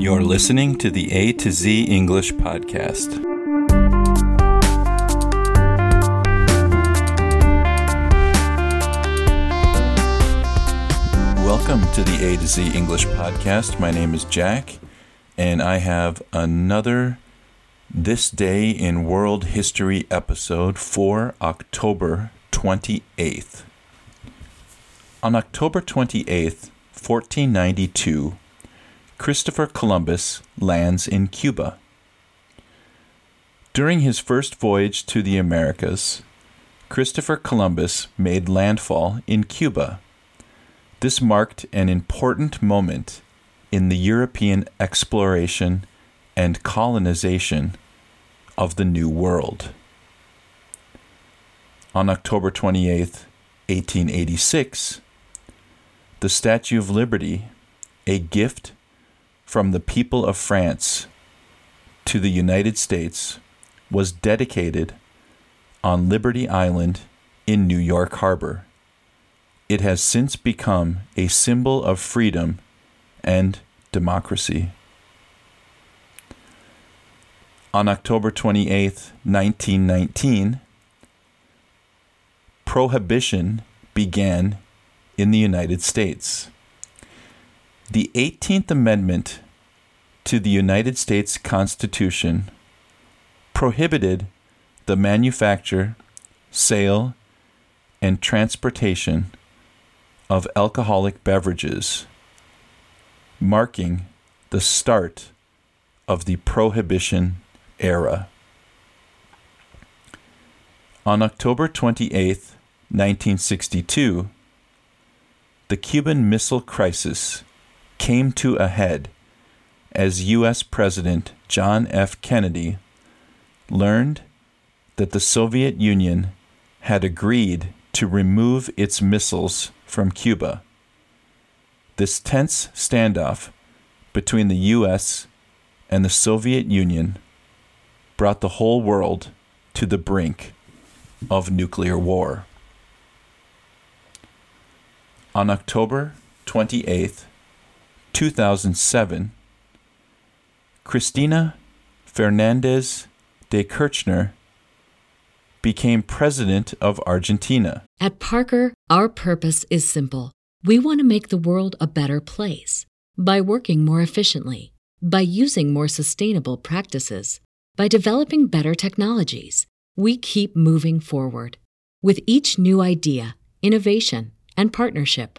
You're listening to the A to Z English podcast. Welcome to the A to Z English podcast. My name is Jack, and I have another This Day in World History episode for October 28th. On October 28th, 1492, Christopher Columbus lands in Cuba. During his first voyage to the Americas, Christopher Columbus made landfall in Cuba. This marked an important moment in the European exploration and colonization of the New World. On October 28, 1886, the Statue of Liberty, a gift from the people of France to the United States, was dedicated on Liberty Island in New York Harbor. It has since become a symbol of freedom and democracy. On October 28, 1919, prohibition began in the United States. The 18th Amendment to the United States Constitution prohibited the manufacture, sale, and transportation of alcoholic beverages, marking the start of the Prohibition era. On October 28, 1962, the Cuban Missile Crisis came to a head as U.S. President John F. Kennedy learned that the Soviet Union had agreed to remove its missiles from Cuba. This tense standoff between the U.S. and the Soviet Union brought the whole world to the brink of nuclear war. On October 28, 2007, Cristina Fernandez de Kirchner became president of Argentina. At Parker, our purpose is simple. We want to make the world a better place by working more efficiently, by using more sustainable practices, by developing better technologies. We keep moving forward. With each new idea, innovation, and partnership,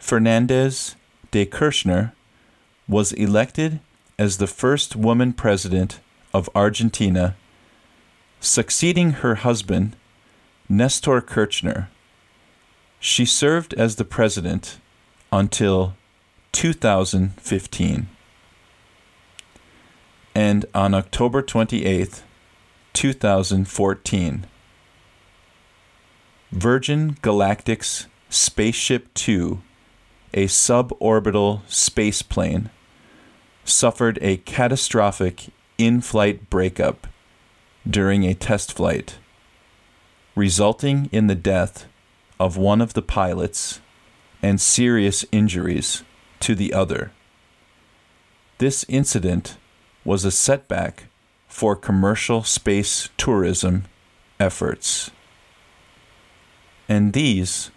Fernandez de Kirchner was elected as the first woman president of Argentina, succeeding her husband, Nestor Kirchner. She served as the president until 2015. And on October 28, 2014, Virgin Galactic's Spaceship Two, a suborbital space plane, suffered a catastrophic in flight breakup during a test flight, resulting in the death of one of the pilots and serious injuries to the other. This incident was a setback for commercial space tourism efforts. And these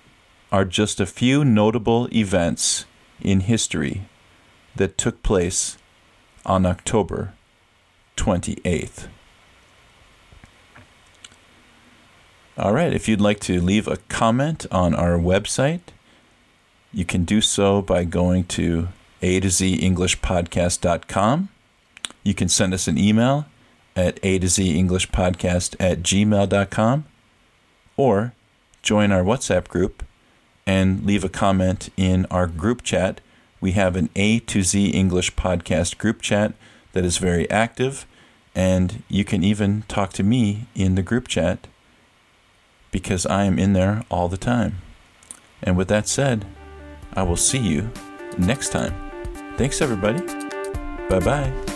are just a few notable events in history that took place on October 28th. All right, if you'd like to leave a comment on our website, you can do so by going to a to z englishpodcast.com. You can send us an email at a to z englishpodcast at gmail.com or join our WhatsApp group and leave a comment in our group chat. We have an A to Z English podcast group chat that is very active, and you can even talk to me in the group chat because I am in there all the time. And with that said, I will see you next time. Thanks, everybody. Bye bye.